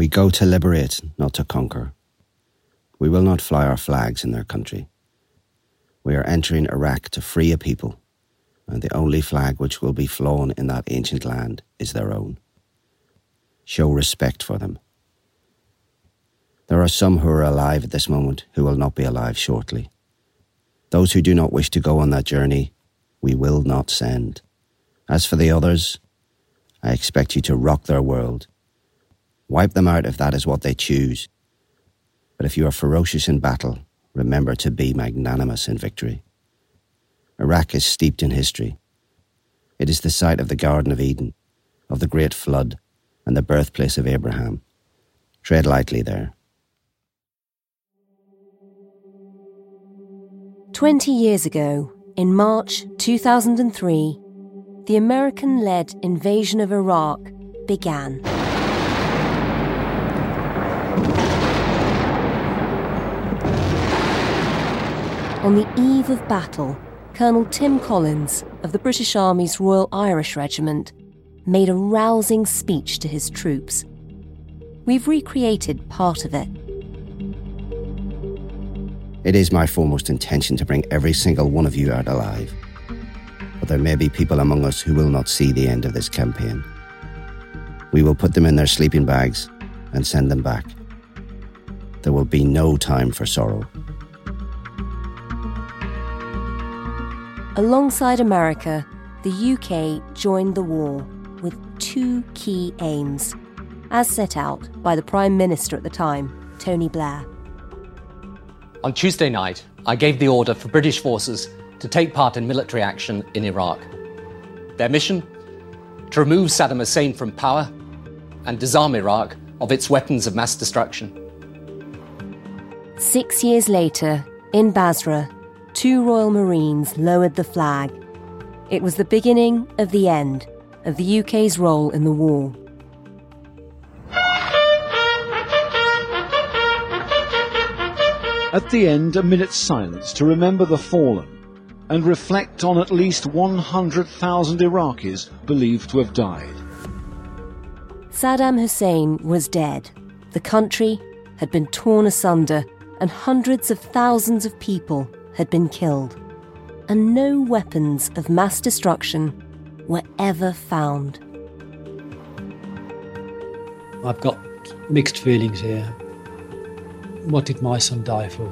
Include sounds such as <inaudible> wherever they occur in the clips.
We go to liberate, not to conquer. We will not fly our flags in their country. We are entering Iraq to free a people, and the only flag which will be flown in that ancient land is their own. Show respect for them. There are some who are alive at this moment who will not be alive shortly. Those who do not wish to go on that journey, we will not send. As for the others, I expect you to rock their world. Wipe them out if that is what they choose. But if you are ferocious in battle, remember to be magnanimous in victory. Iraq is steeped in history. It is the site of the Garden of Eden, of the Great Flood, and the birthplace of Abraham. Tread lightly there. 20 years ago, in March 2003, the American led invasion of Iraq began. On the eve of battle, Colonel Tim Collins of the British Army's Royal Irish Regiment made a rousing speech to his troops. We've recreated part of it. It is my foremost intention to bring every single one of you out alive. But there may be people among us who will not see the end of this campaign. We will put them in their sleeping bags and send them back. There will be no time for sorrow. Alongside America, the UK joined the war with two key aims, as set out by the Prime Minister at the time, Tony Blair. On Tuesday night, I gave the order for British forces to take part in military action in Iraq. Their mission? To remove Saddam Hussein from power and disarm Iraq of its weapons of mass destruction. Six years later, in Basra, two Royal Marines lowered the flag. It was the beginning of the end of the UK's role in the war. At the end, a minute's silence to remember the fallen and reflect on at least 100,000 Iraqis believed to have died. Saddam Hussein was dead. The country had been torn asunder, and hundreds of thousands of people had been killed. And no weapons of mass destruction were ever found. I've got mixed feelings here. What did my son die for?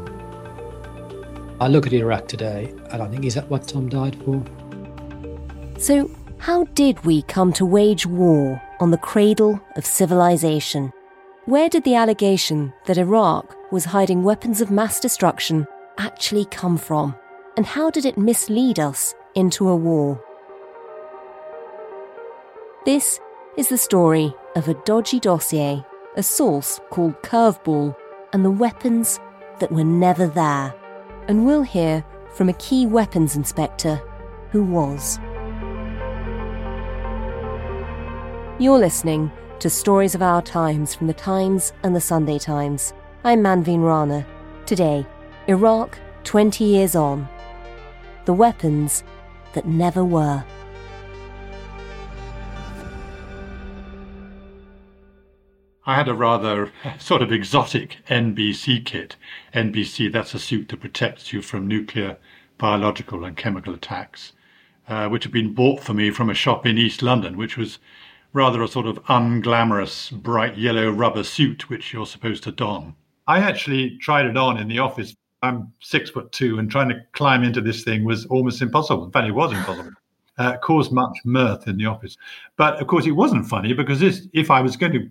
I look at Iraq today and I think, is that what Tom died for? So, how did we come to wage war on the cradle of civilization? Where did the allegation that Iraq was hiding weapons of mass destruction actually come from? And how did it mislead us into a war? This is the story of a dodgy dossier, a source called Curveball, and the weapons that were never there. And we'll hear from a key weapons inspector who was. You're listening to Stories of Our Times from the Times and the Sunday Times. I'm Manveen Rana. Today, Iraq 20 years on. The weapons that never were. I had a rather <laughs> sort of exotic NBC kit. NBC, that's a suit that protects you from nuclear, biological, and chemical attacks, uh, which had been bought for me from a shop in East London, which was rather a sort of unglamorous, bright yellow rubber suit which you're supposed to don. I actually tried it on in the office. I'm six foot two, and trying to climb into this thing was almost impossible. In fact, it was impossible. Uh, caused much mirth in the office. But of course, it wasn't funny because this, if I was going to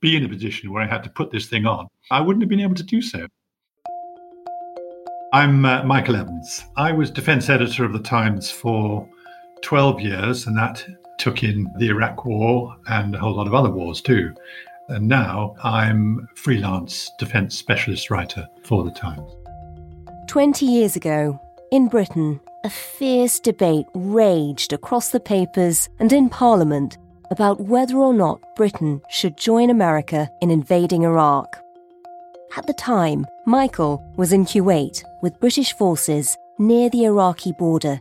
be in a position where I had to put this thing on, I wouldn't have been able to do so. I'm uh, Michael Evans. I was defense editor of the Times for 12 years, and that took in the Iraq War and a whole lot of other wars too. And now I'm freelance defense specialist writer for the Times. 20 years ago, in Britain, a fierce debate raged across the papers and in Parliament about whether or not Britain should join America in invading Iraq. At the time, Michael was in Kuwait with British forces near the Iraqi border,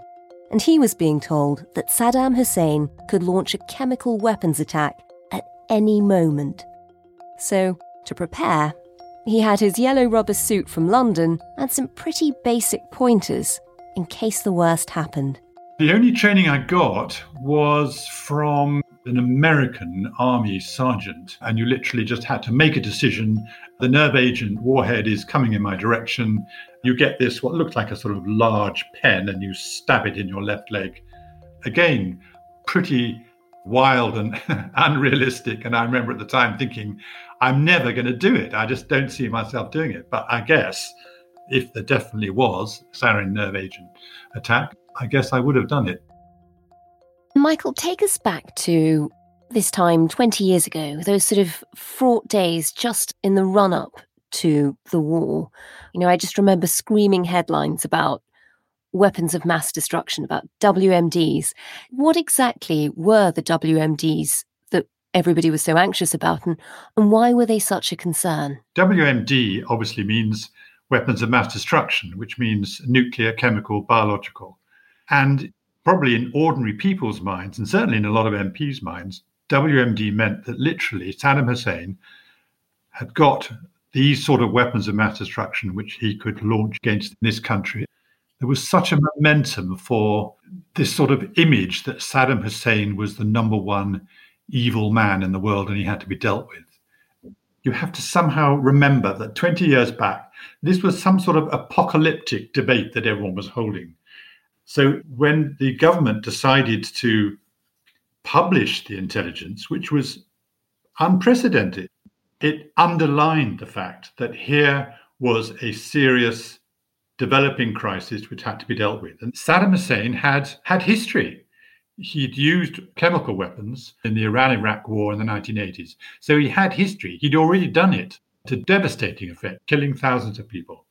and he was being told that Saddam Hussein could launch a chemical weapons attack at any moment. So, to prepare, he had his yellow rubber suit from London and some pretty basic pointers in case the worst happened. The only training I got was from an American army sergeant, and you literally just had to make a decision. The nerve agent warhead is coming in my direction. You get this, what looked like a sort of large pen, and you stab it in your left leg. Again, pretty wild and <laughs> unrealistic. And I remember at the time thinking, I'm never going to do it. I just don't see myself doing it. But I guess if there definitely was sarin nerve agent attack, I guess I would have done it. Michael, take us back to this time 20 years ago, those sort of fraught days just in the run up to the war. You know, I just remember screaming headlines about weapons of mass destruction, about WMDs. What exactly were the WMDs everybody was so anxious about, and, and why were they such a concern? WMD obviously means weapons of mass destruction, which means nuclear, chemical, biological. And probably in ordinary people's minds, and certainly in a lot of MPs' minds, WMD meant that literally Saddam Hussein had got these sort of weapons of mass destruction which he could launch against this country. There was such a momentum for this sort of image that Saddam Hussein was the number one evil man in the world and he had to be dealt with. You have to somehow remember that 20 years back, this was some sort of apocalyptic debate that everyone was holding. So when the government decided to publish the intelligence, which was unprecedented, it underlined the fact that here was a serious developing crisis which had to be dealt with. And Saddam Hussein had had history. He'd used chemical weapons in the Iran Iraq war in the 1980s. So he had history. He'd already done it to devastating effect, killing thousands of people.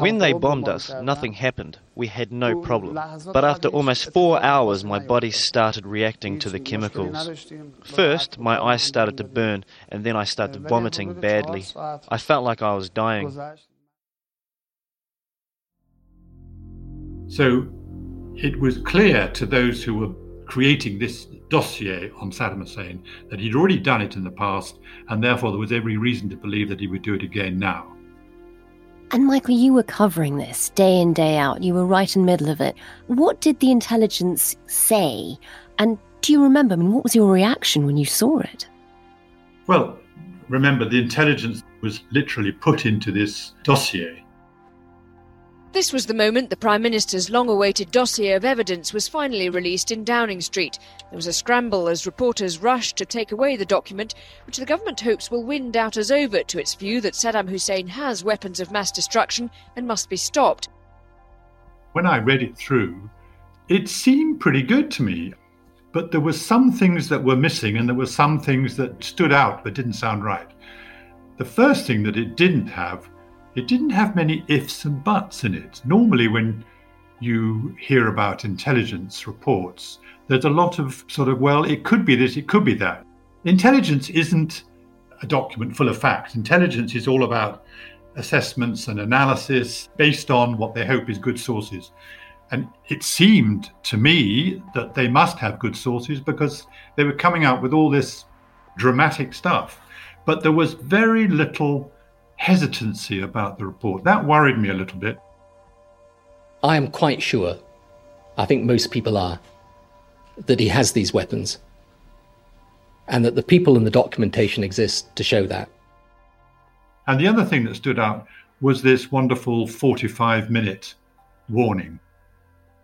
When they bombed us, nothing happened. We had no problem. But after almost four hours, my body started reacting to the chemicals. First, my eyes started to burn, and then I started vomiting badly. I felt like I was dying. So it was clear to those who were creating this dossier on Saddam Hussein that he'd already done it in the past, and therefore there was every reason to believe that he would do it again now. And Michael, you were covering this day in, day out. You were right in the middle of it. What did the intelligence say? And do you remember? I mean, what was your reaction when you saw it? Well, remember, the intelligence was literally put into this dossier this was the moment the Prime Minister's long awaited dossier of evidence was finally released in Downing Street. There was a scramble as reporters rushed to take away the document, which the government hopes will win doubters over to its view that Saddam Hussein has weapons of mass destruction and must be stopped. When I read it through, it seemed pretty good to me, but there were some things that were missing and there were some things that stood out but didn't sound right. The first thing that it didn't have it didn't have many ifs and buts in it. Normally, when you hear about intelligence reports, there's a lot of sort of, well, it could be this, it could be that. Intelligence isn't a document full of facts. Intelligence is all about assessments and analysis based on what they hope is good sources. And it seemed to me that they must have good sources because they were coming out with all this dramatic stuff. But there was very little hesitancy about the report. That worried me a little bit. I am quite sure, I think most people are, that he has these weapons and that the people in the documentation exist to show that. And the other thing that stood out was this wonderful 45 minute warning.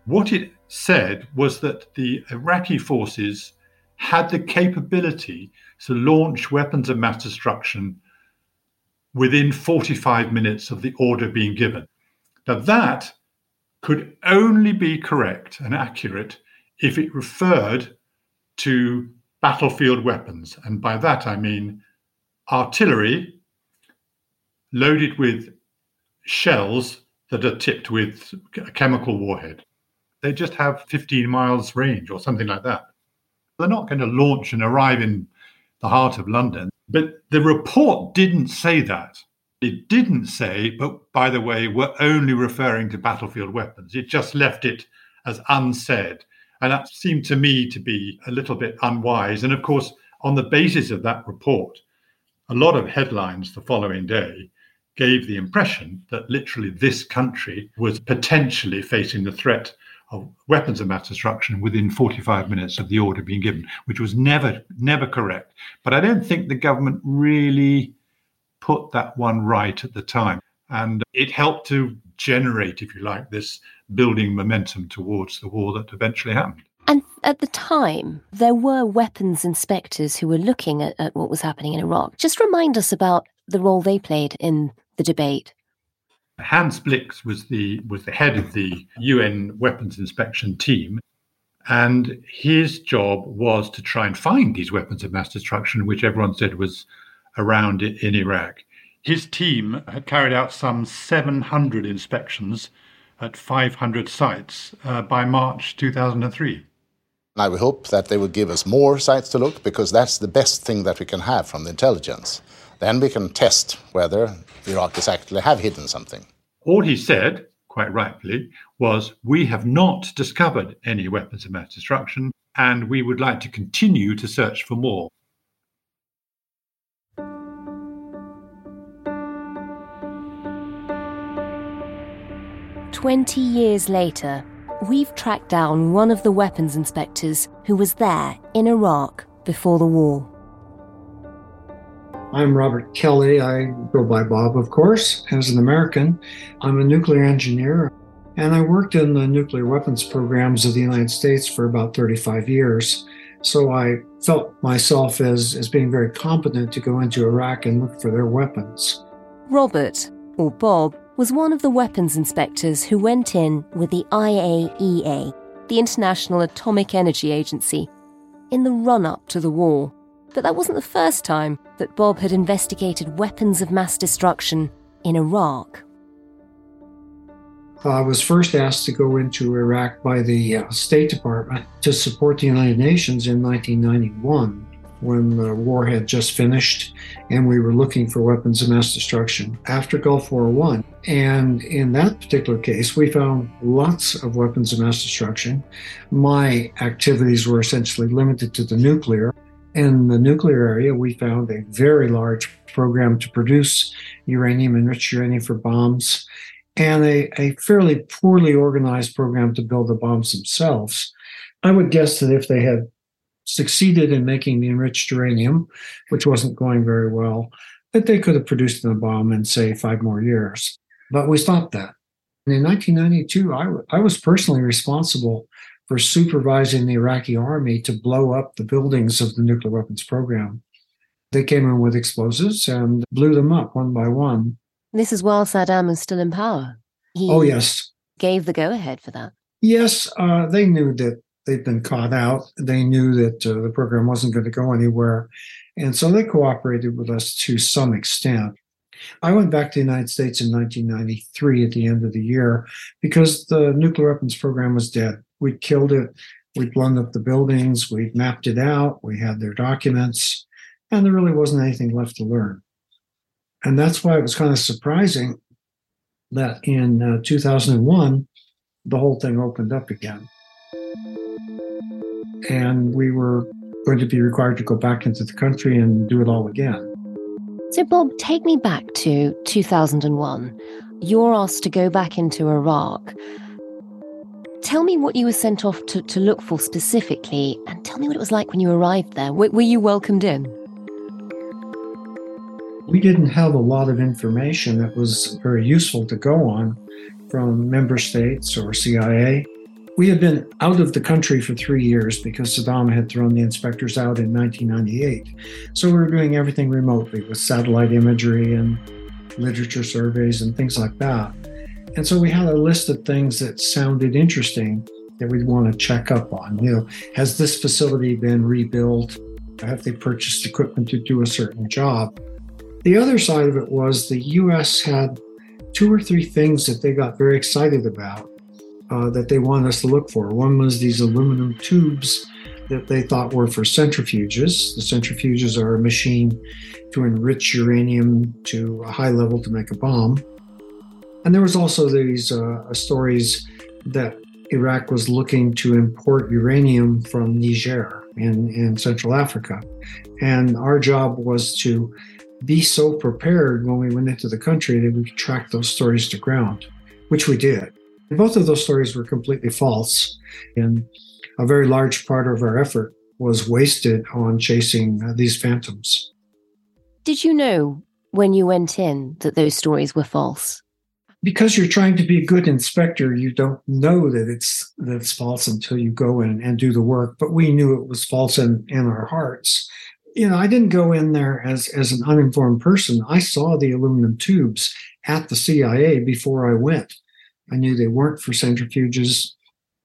What it said was that the Iraqi forces had the capability to launch weapons of mass destruction within 45 minutes of the order being given. Now, that could only be correct and accurate if it referred to battlefield weapons. And by that, I mean artillery loaded with shells that are tipped with a chemical warhead. They just have 15 miles range or something like that. They're not going to launch and arrive in the heart of London. But the report didn't say that. It didn't say, but by the way, we're only referring to battlefield weapons. It just left it as unsaid. And that seemed to me to be a little bit unwise. And of course, On the basis of that report, a lot of headlines the following day gave the impression that literally this country was potentially facing the threat of weapons of mass destruction within 45 minutes of the order being given, which was never, never correct. But I don't think the government really put that one right at the time. And it helped to generate, if you like, this building momentum towards the war that eventually happened. And at the time, there were weapons inspectors who were looking at, at what was happening in Iraq. Just remind us about the role they played in the debate. Hans Blix was the was the head of the UN weapons inspection team, and his job was to try and find these weapons of mass destruction, which everyone said was around in Iraq. His team had carried out some 700 inspections at 500 sites uh, by March 2003. I would hope that they will give us more sites to look because that's the best thing that we can have from the intelligence. Then we can test whether the Iraqis actually have hidden something. All he said, quite rightly, was We have not discovered any weapons of mass destruction, and we would like to continue to search for more. Twenty years later, we've tracked down one of the weapons inspectors who was there in Iraq before the war. I'm Robert Kelly. I go by Bob, of course, as an American. I'm a nuclear engineer, and I worked in the nuclear weapons programs of the United States for about 35 years. So I felt myself as, as being very competent to go into Iraq and look for their weapons. Robert, or Bob, was one of the weapons inspectors who went in with the IAEA, the International Atomic Energy Agency, in the run up to the war. But that wasn't the first time that Bob had investigated weapons of mass destruction in Iraq. I was first asked to go into Iraq by the uh, State Department to support the United Nations in 1991 when the war had just finished and we were looking for weapons of mass destruction after Gulf War One. And in that particular case, we found lots of weapons of mass destruction. My activities were essentially limited to the nuclear. In the nuclear area, we found a very large program to produce uranium, enriched uranium for bombs, and a, a fairly poorly organized program to build the bombs themselves. I would guess that if they had succeeded in making the enriched uranium, which wasn't going very well, that they could have produced the bomb in, say, five more years. But we stopped that. And in 1992, I, w- I was personally responsible for supervising the Iraqi army to blow up the buildings of the nuclear weapons program. They came in with explosives and blew them up one by one. This is while Saddam was still in power. He oh, yes. Gave the go ahead for that. Yes, uh, they knew that they'd been caught out. They knew that uh, the program wasn't going to go anywhere. And so they cooperated with us to some extent. I went back to the United States in 1993 at the end of the year because the nuclear weapons program was dead. We'd killed it. We'd blown up the buildings. We'd mapped it out. We had their documents. And there really wasn't anything left to learn. And that's why it was kind of surprising that in uh, 2001, the whole thing opened up again. And we were going to be required to go back into the country and do it all again. So, Bob, take me back to 2001. You're asked to go back into Iraq. Tell me what you were sent off to, to look for specifically, and tell me what it was like when you arrived there. W- were you welcomed in? We didn't have a lot of information that was very useful to go on from member states or CIA. We had been out of the country for three years because Saddam had thrown the inspectors out in 1998. So we were doing everything remotely with satellite imagery and literature surveys and things like that. And so we had a list of things that sounded interesting that we'd want to check up on. You know, has this facility been rebuilt? Have they purchased equipment to do a certain job? The other side of it was the US had two or three things that they got very excited about uh, that they wanted us to look for. One was these aluminum tubes that they thought were for centrifuges. The centrifuges are a machine to enrich uranium to a high level to make a bomb. And there was also these uh, stories that Iraq was looking to import uranium from Niger. in, in Central Africa. And our job was to be so prepared when we went into the country that we could track those stories to ground, which we did. Both of those stories were completely false. And a very large part of our effort was wasted on chasing uh, these phantoms. Did you know when you went in that those stories were false? Because you're trying to be a good inspector, you don't know that it's that it's false until you go in and do the work. But we knew it was false in, in our hearts. You know, I didn't go in there as, as an uninformed person. I saw the aluminum tubes at the CIA before I went. I knew they weren't for centrifuges.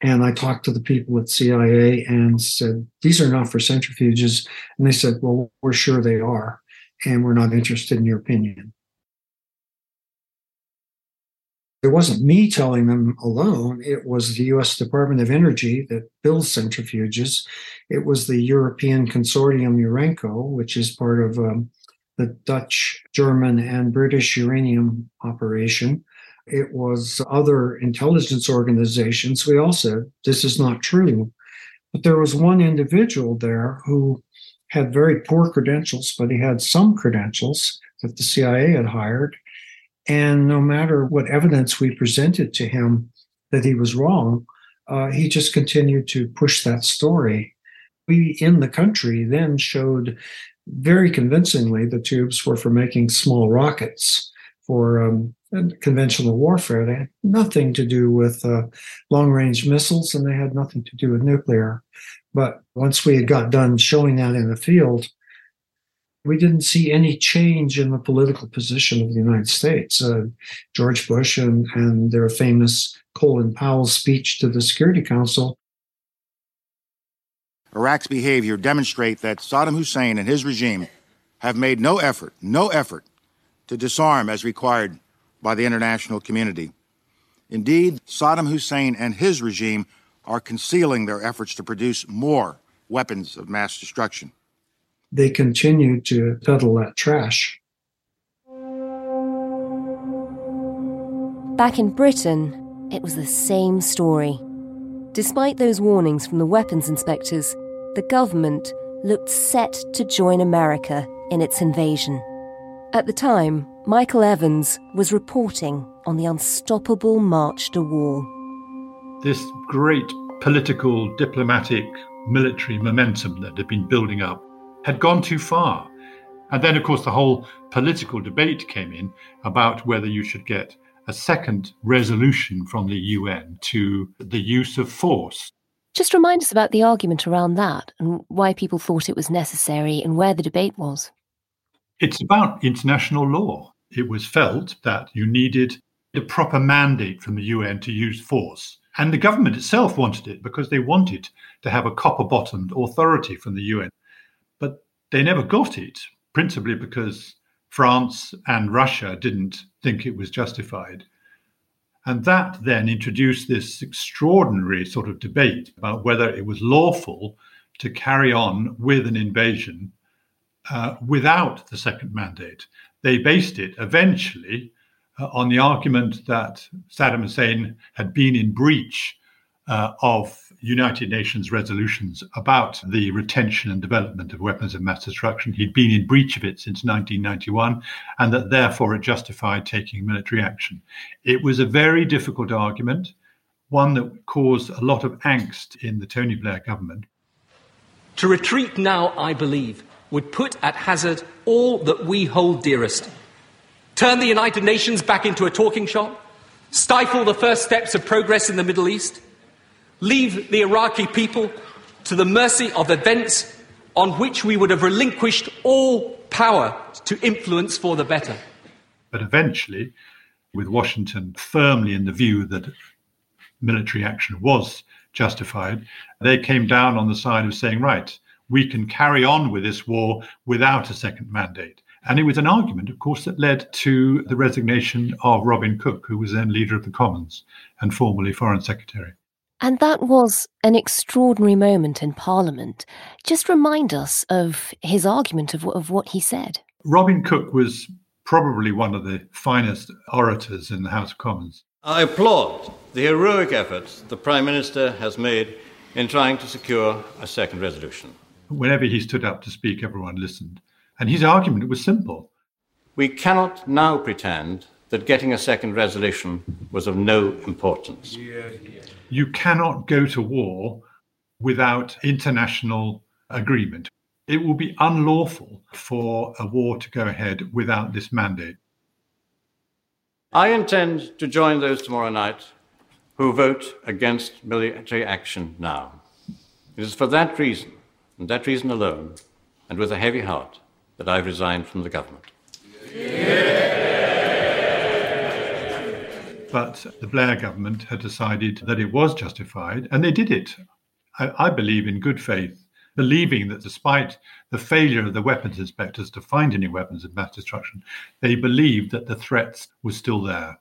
And I talked to the people at CIA and said, These are not for centrifuges. And they said, Well, we're sure they are. And we're not interested in your opinion. It wasn't me telling them alone. It was the US Department of Energy that builds centrifuges. It was the European Consortium Urenco, which is part of um, the Dutch, German, and British uranium operation. It was other intelligence organizations. We all said this is not true. But there was one individual there who had very poor credentials, but he had some credentials that the CIA had hired. And no matter what evidence we presented to him that he was wrong, uh, he just continued to push that story. We in the country then showed very convincingly the tubes were for making small rockets for um, conventional warfare. They had nothing to do with uh, long range missiles and they had nothing to do with nuclear. But once we had got done showing that in the field, we didn't see any change in the political position of the United States. Uh, George Bush and, and their famous Colin Powell speech to the Security Council. Iraq's behavior demonstrate that Saddam Hussein and his regime have made no effort, no effort to disarm as required by the international community. Indeed, Saddam Hussein and his regime are concealing their efforts to produce more weapons of mass destruction. They continue to peddle that trash. Back in Britain, it was the same story. Despite those warnings from the weapons inspectors, the government looked set to join America in its invasion. At the time, Michael Evans was reporting on the unstoppable march to war. This great political, diplomatic, military momentum that had been building up had gone too far. And then, of course, the whole political debate came in about whether you should get a second resolution from the UN to the use of force. Just remind us about the argument around that and why people thought it was necessary and where the debate was. It's about international law it was felt that you needed a proper mandate from the UN to use force. And the government itself wanted it because they wanted to have a copper bottomed authority from the UN. They never got it, principally because France and Russia didn't think it was justified. And that then introduced this extraordinary sort of debate about whether it was lawful to carry on with an invasion uh, without the second mandate they based it eventually uh, on the argument that Saddam Hussein had been in breach uh, of United Nations resolutions about the retention and development of weapons of mass destruction. He'd been in breach of it since 1991, and that therefore it justified taking military action. It was a very difficult argument, one that caused a lot of angst in the Tony Blair government. To retreat now, I believe, would put at hazard all that we hold dearest. Turn the United Nations back into a talking shop, stifle the first steps of progress in the Middle East, leave the Iraqi people to the mercy of events on which we would have relinquished all power to influence for the better. But eventually, with Washington firmly in the view that military action was justified, they came down on the side of saying, right, we can carry on with this war without a second mandate. And it was an argument, of course, that led to the resignation of Robin Cook, who was then leader of the Commons and formerly Foreign Secretary. And that was an extraordinary moment in Parliament. Just remind us of his argument of, of what he said. Robin Cook was probably one of the finest orators in the House of Commons. I applaud the heroic efforts the Prime Minister has made in trying to secure a second resolution. Whenever he stood up to speak, everyone listened. And his argument was simple. We cannot now pretend that getting a second resolution was of no importance. You cannot go to war without international agreement. It will be unlawful for a war to go ahead without this mandate. I intend to join those tomorrow night who vote against military action now. It is for that reason, and that reason alone, and with a heavy heart, that I've resigned from the government. But the Blair government had decided that it was justified, and they did it, I, I believe, in good faith believing that despite the failure of the weapons inspectors to find any weapons of mass destruction, they believed that the threats were still there.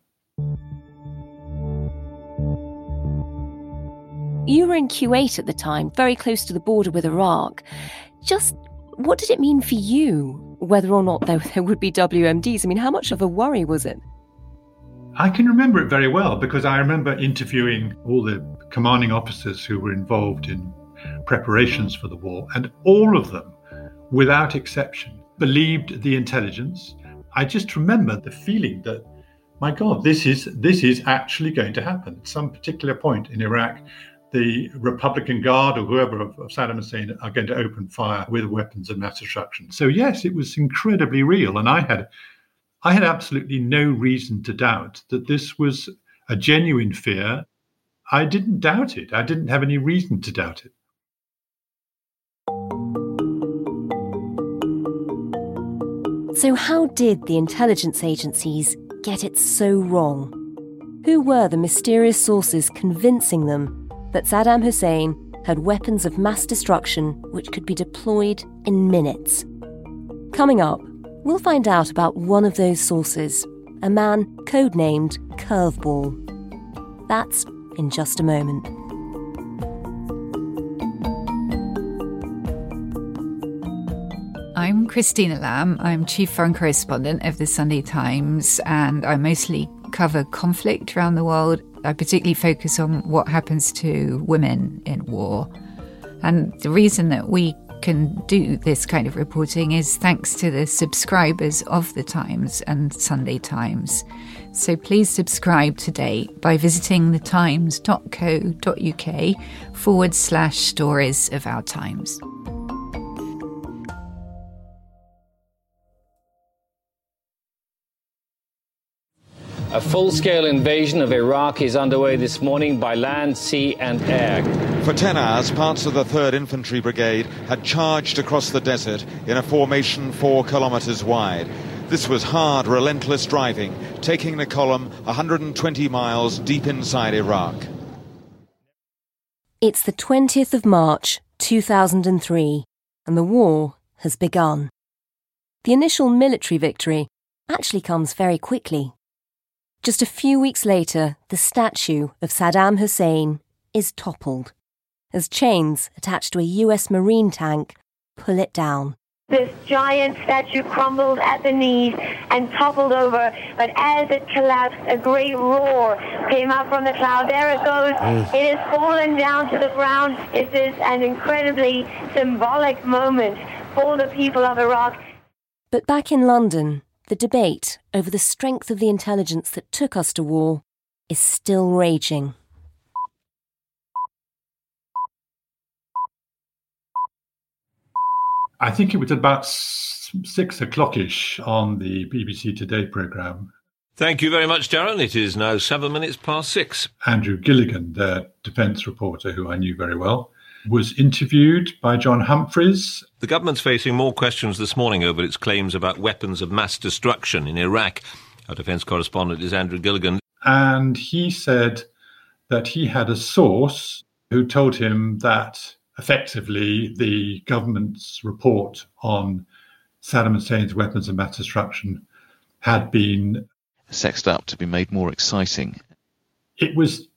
You were in Kuwait at the time, very close to the border with Iraq. Just what did it mean for you, whether or not there, <laughs> there would be WMDs? I mean, how much of a worry was it? I can remember it very well because I remember interviewing all the commanding officers who were involved in preparations for the war, and all of them, without exception, believed the intelligence. I just remember the feeling that, my God, this is this is actually going to happen. At some particular point in Iraq, the Republican Guard or whoever of, of Saddam Hussein are going to open fire with weapons of mass destruction. So yes, it was incredibly real, and I had I had absolutely no reason to doubt that this was a genuine fear. I didn't doubt it. I didn't have any reason to doubt it. So, how did the intelligence agencies get it so wrong? Who were the mysterious sources convincing them that Saddam Hussein had weapons of mass destruction which could be deployed in minutes? Coming up, we'll find out about one of those sources, a man codenamed Curveball. That's in just a moment. I'm Christina Lamb. I'm Chief Foreign Correspondent of the Sunday Times, and I mostly cover conflict around the world. I particularly focus on what happens to women in war. And the reason that we can do this kind of reporting is thanks to the subscribers of the Times and Sunday Times. So please subscribe today by visiting thetimes.co.uk forward slash stories of our times. A full scale invasion of Iraq is underway this morning by land, sea, and air. For 10 hours, parts of the 3rd Infantry Brigade had charged across the desert in a formation four kilometres wide. This was hard, relentless driving, taking the column 120 miles deep inside Iraq. It's the 20th of March, 2003, and the war has begun. The initial military victory actually comes very quickly. Just a few weeks later, the statue of Saddam Hussein is toppled as chains attached to a US Marine tank pull it down. This giant statue crumbled at the knees and toppled over, but as it collapsed, a great roar came up from the cloud. There it goes. Mm. has fallen down to the ground. It is an incredibly symbolic moment for the people of Iraq. But back in London, the debate over the strength of the intelligence that took us to war is still raging. I think it was about six o'clockish on the BBC Today programme. Thank you very much, Darren. It is now seven minutes past six. Andrew Gilligan, the defence reporter, who I knew very well, was interviewed by John Humphrys. The government's facing more questions this morning over its claims about weapons of mass destruction in Iraq. Our defence correspondent is Andrew Gilligan. And he said that he had a source who told him that effectively the government's report on Saddam Hussein's weapons of mass destruction had been sexed up to be made more exciting. It was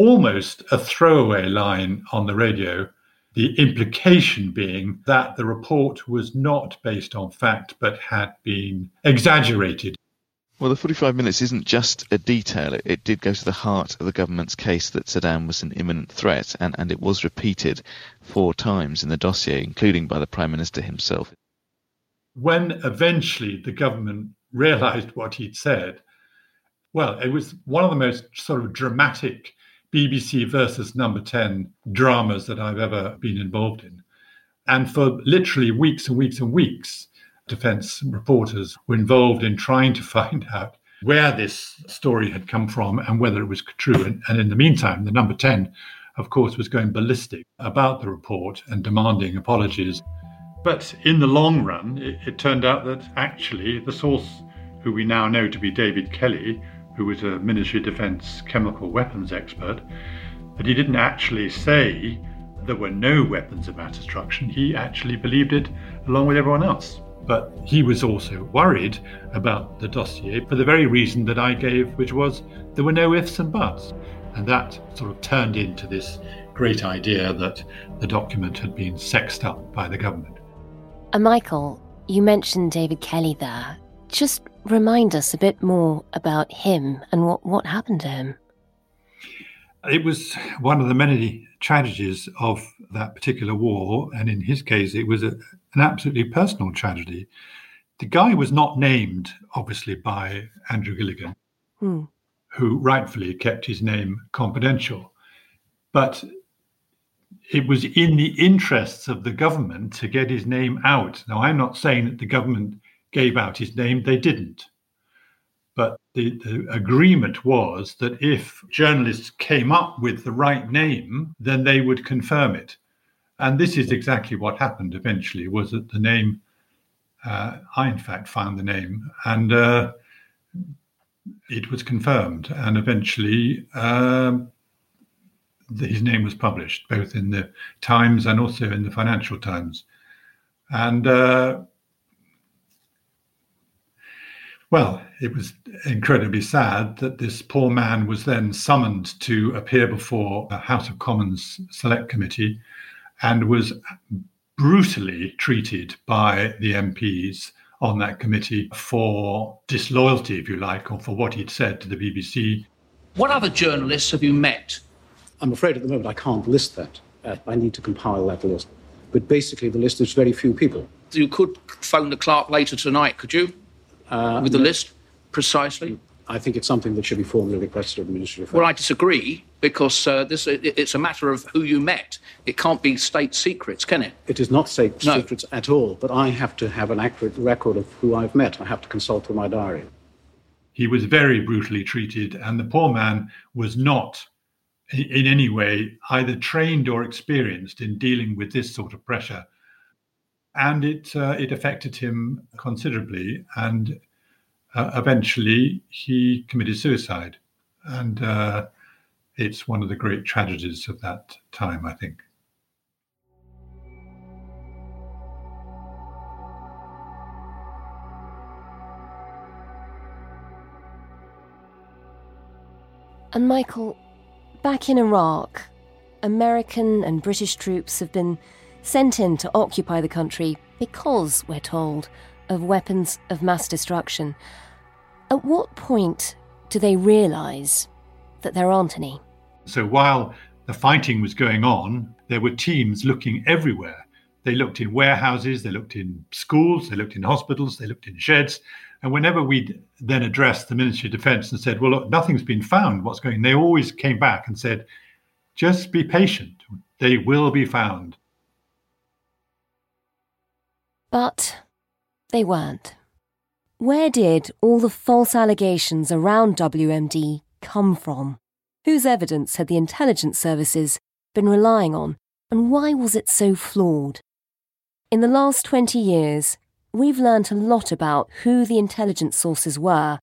almost a throwaway line on the radio, the implication being that the report was not based on fact but had been exaggerated. Well, the 45 minutes isn't just a detail. It, it, did go to the heart of the government's case that Saddam was an imminent threat, and, and it was repeated four times in the dossier, including by the Prime Minister himself. When eventually the government realized what he'd said, well, it was one of the most sort of dramatic BBC versus Number 10 dramas that I've ever been involved in. And for literally weeks and weeks and weeks, defense reporters were involved in trying to <laughs> find out where this story had come from and whether it was true. And, and, in the meantime, the number 10, of course, was going ballistic about the report and demanding apologies. But in the long run, it, it turned out that actually the source, who we now know to be David Kelly, who was a Ministry of Defense chemical weapons expert, that he didn't actually say there were no weapons of mass destruction. He actually believed it along with everyone else. But he was also worried about the dossier for the very reason that I gave, which was there were no ifs and buts. And that sort of turned into this great idea that the document had been sexed up by the government. Uh, Michael, you mentioned David Kelly there. Just remind us a bit more about him and what, what happened to him. It was one of the many tragedies of that particular war. And in his case, it was a, an absolutely personal tragedy. The guy was not named, obviously, by Andrew Gilligan, hmm. who rightfully kept his name confidential. But it was in the interests of the government to get his name out. Now, I'm not saying that the government gave out his name, they didn't. But the, the, agreement was that if journalists came up with the right name, then they would confirm it. And this is exactly what happened eventually, was that the name, uh, I in fact found the name, and uh, it was confirmed. And eventually um, his name was published, both in the Times and also in the Financial Times. And uh, well, it was incredibly sad that this poor man was then summoned to appear before a House of Commons Select Committee and was brutally treated by the MPs on that committee for disloyalty, if you like, or for what he'd said to the BBC. What other journalists have you met? I'm afraid at the moment I can't list that. Uh, I need to compile that list. But basically, the list is very few people. You could phone the clerk later tonight, could you? Uh, with the list precisely? I think it's something that should be formally requested of the Ministry of Well, I disagree because uh, this it's a matter of who you met. It can't be state secrets, can it? It is not state no. secrets at all. But I have to have an accurate record of who I've met. I have to consult with my diary. He was very brutally treated, and the poor man was not in any way either trained or experienced in dealing with this sort of pressure and it uh, it affected him considerably. And uh, eventually, he committed suicide, and uh, it's one of the great tragedies of that time, I think. And Michael, back in Iraq, American and British troops have been sent in to occupy the country because, we're told, of weapons of mass destruction. At what point do they realise that there aren't any? So while the fighting was going on, there were teams looking everywhere. They looked in warehouses, they looked in schools, they looked in hospitals, they looked in sheds. And whenever we then addressed the Ministry of Defence and said, well, look, nothing's been found, what's going on? They always came back and said, just be patient. They will be found. But they weren't. Where did all the false allegations around WMD come from? Whose evidence had the intelligence services been relying on, and why was it so flawed? In the last 20 years, we've learnt a lot about who the intelligence sources were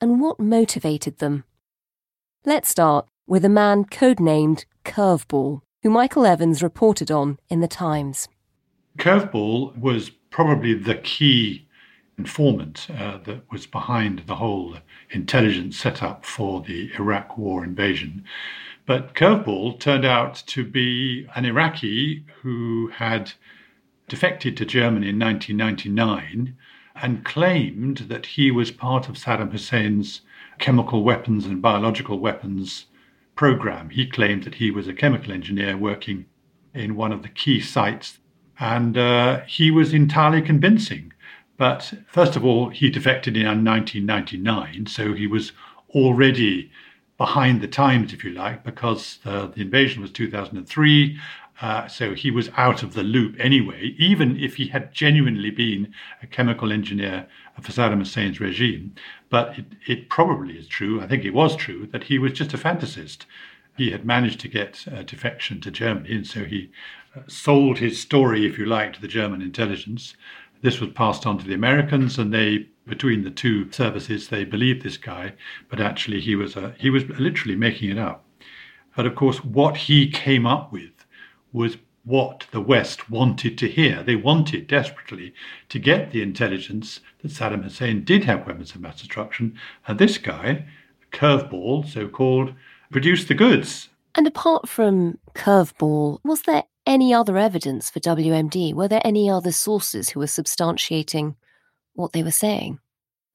and what motivated them. Let's start with a man codenamed Curveball, who Michael Evans reported on in the Times. Curveball was probably the key informant uh, that was behind the whole intelligence setup for the Iraq war invasion. But Curveball turned out to be an Iraqi who had defected to Germany in 1999 and claimed that he was part of Saddam Hussein's chemical weapons and biological weapons program. He claimed that he was a chemical engineer working in one of the key sites, and uh, he was entirely convincing. But first of all, he defected in 1999, so he was already behind the times, if you like, because uh, the invasion was 2003. Uh, so he was out of the loop anyway, even if he had genuinely been a chemical engineer for Saddam Hussein's regime. But it, it probably is true, I think it was true, that he was just a fantasist. He had managed to get a defection to Germany, and so he uh, sold his story, if you like, to the German intelligence. This was passed on to the Americans, and they, between the two services, they believed this guy, but actually he was a, he was literally making it up. But of course, what he came up with was what the West wanted to hear. They wanted desperately to get the intelligence that Saddam Hussein did have weapons of mass destruction, and this guy, Curveball, so called, produced the goods. And apart from Curveball, was there any other evidence for WMD? Were there any other sources who were substantiating what they were saying?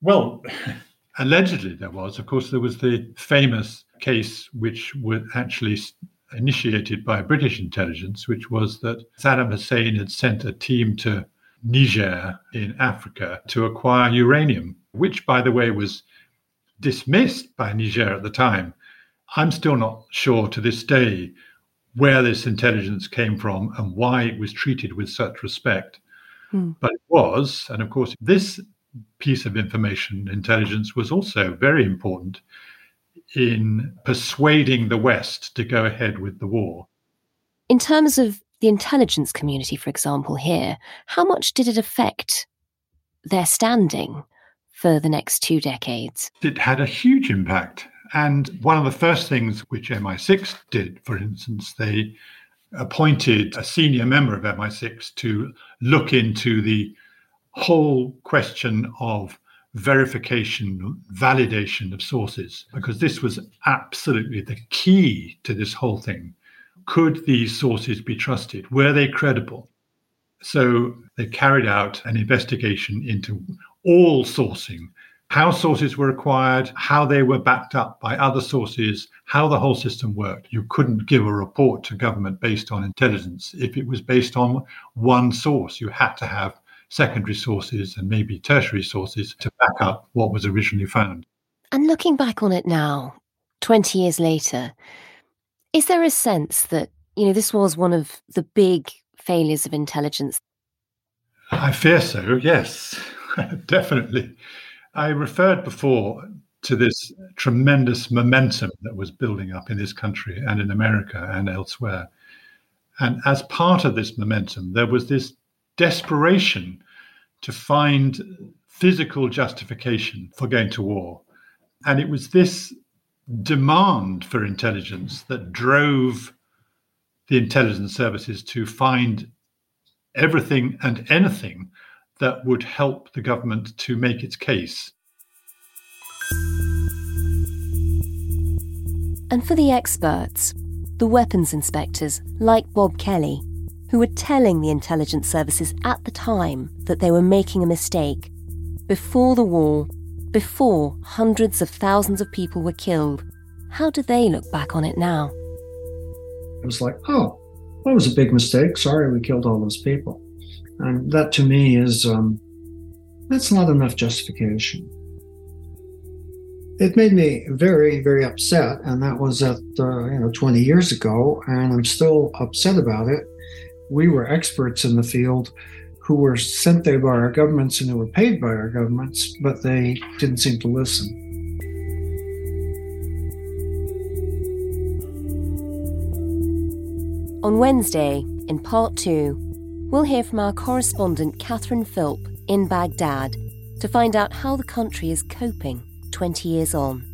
Well, <laughs> allegedly there was. Of course, there was the famous case which was actually initiated by British intelligence, which was that Saddam Hussein had sent a team to Niger in Africa to acquire uranium, which, by the way, was dismissed by Niger at the time. I'm still not sure to this day where this intelligence came from and why it was treated with such respect. Hmm. But it was, and of course, this piece of information, intelligence, was also very important in persuading the West to go ahead with the war. In terms of the intelligence community, for example, here, how much did it affect their standing for the next two decades? It had a huge impact. And one of the first things which MI6 did, for instance, they appointed a senior member of MI6 to look into the whole question of verification, validation of sources, because this was absolutely the key to this whole thing. Could these sources be trusted? Were they credible? So they carried out an investigation into all sourcing, how sources were acquired, how they were backed up by other sources, how the whole system worked. You couldn't give a report to government based on intelligence if it was based on one source. You had to have secondary sources and maybe tertiary sources to back up what was originally found. And looking back on it now, 20 years later, is there a sense that, you know, this was one of the big failures of intelligence? I fear so, yes, <laughs> definitely. I referred before to this tremendous momentum that was building up in this country and in America and elsewhere. And as part of this momentum, there was this desperation to find physical justification for going to war. And it was this demand for intelligence that drove the intelligence services to find everything and anything that would help the government to make its case. And for the experts, the weapons inspectors like Bob Kelly, who were telling the intelligence services at the time that they were making a mistake. Before the war, before hundreds of thousands of people were killed, how do they look back on it now? It was like, oh, that was a big mistake. Sorry we killed all those people. And that to me is, um, that's not enough justification. It made me very, very upset, and that was at uh, you know 20 years ago, and I'm still upset about it we were experts in the field who were sent there by our governments and who were paid by our governments, but they didn't seem to listen. On Wednesday, in part two, we'll hear from our correspondent Catherine Philp in Baghdad to find out how the country is coping 20 years on.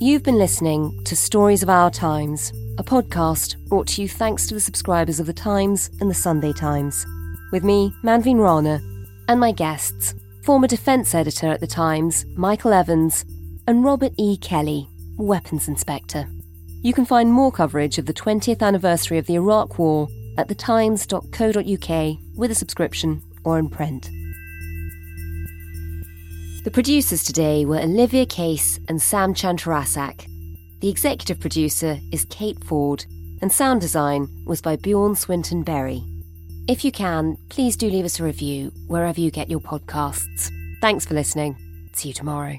You've been listening to Stories of Our Times a podcast brought to you thanks to the subscribers of The Times and The Sunday Times. With me, Manveen Rana, and my guests, former defence editor at The Times, Michael Evans, and Robert E. Kelly, weapons inspector. You can find more coverage of the 20th anniversary of the Iraq War at thetimes.co.uk with a subscription or in print. The producers today were Olivia Case and Sam Chantarasak. The executive producer is Kate Ford, and sound design was by Bjorn Swinton Berry. If you can, please do leave us a review wherever you get your podcasts. Thanks for listening. See you tomorrow.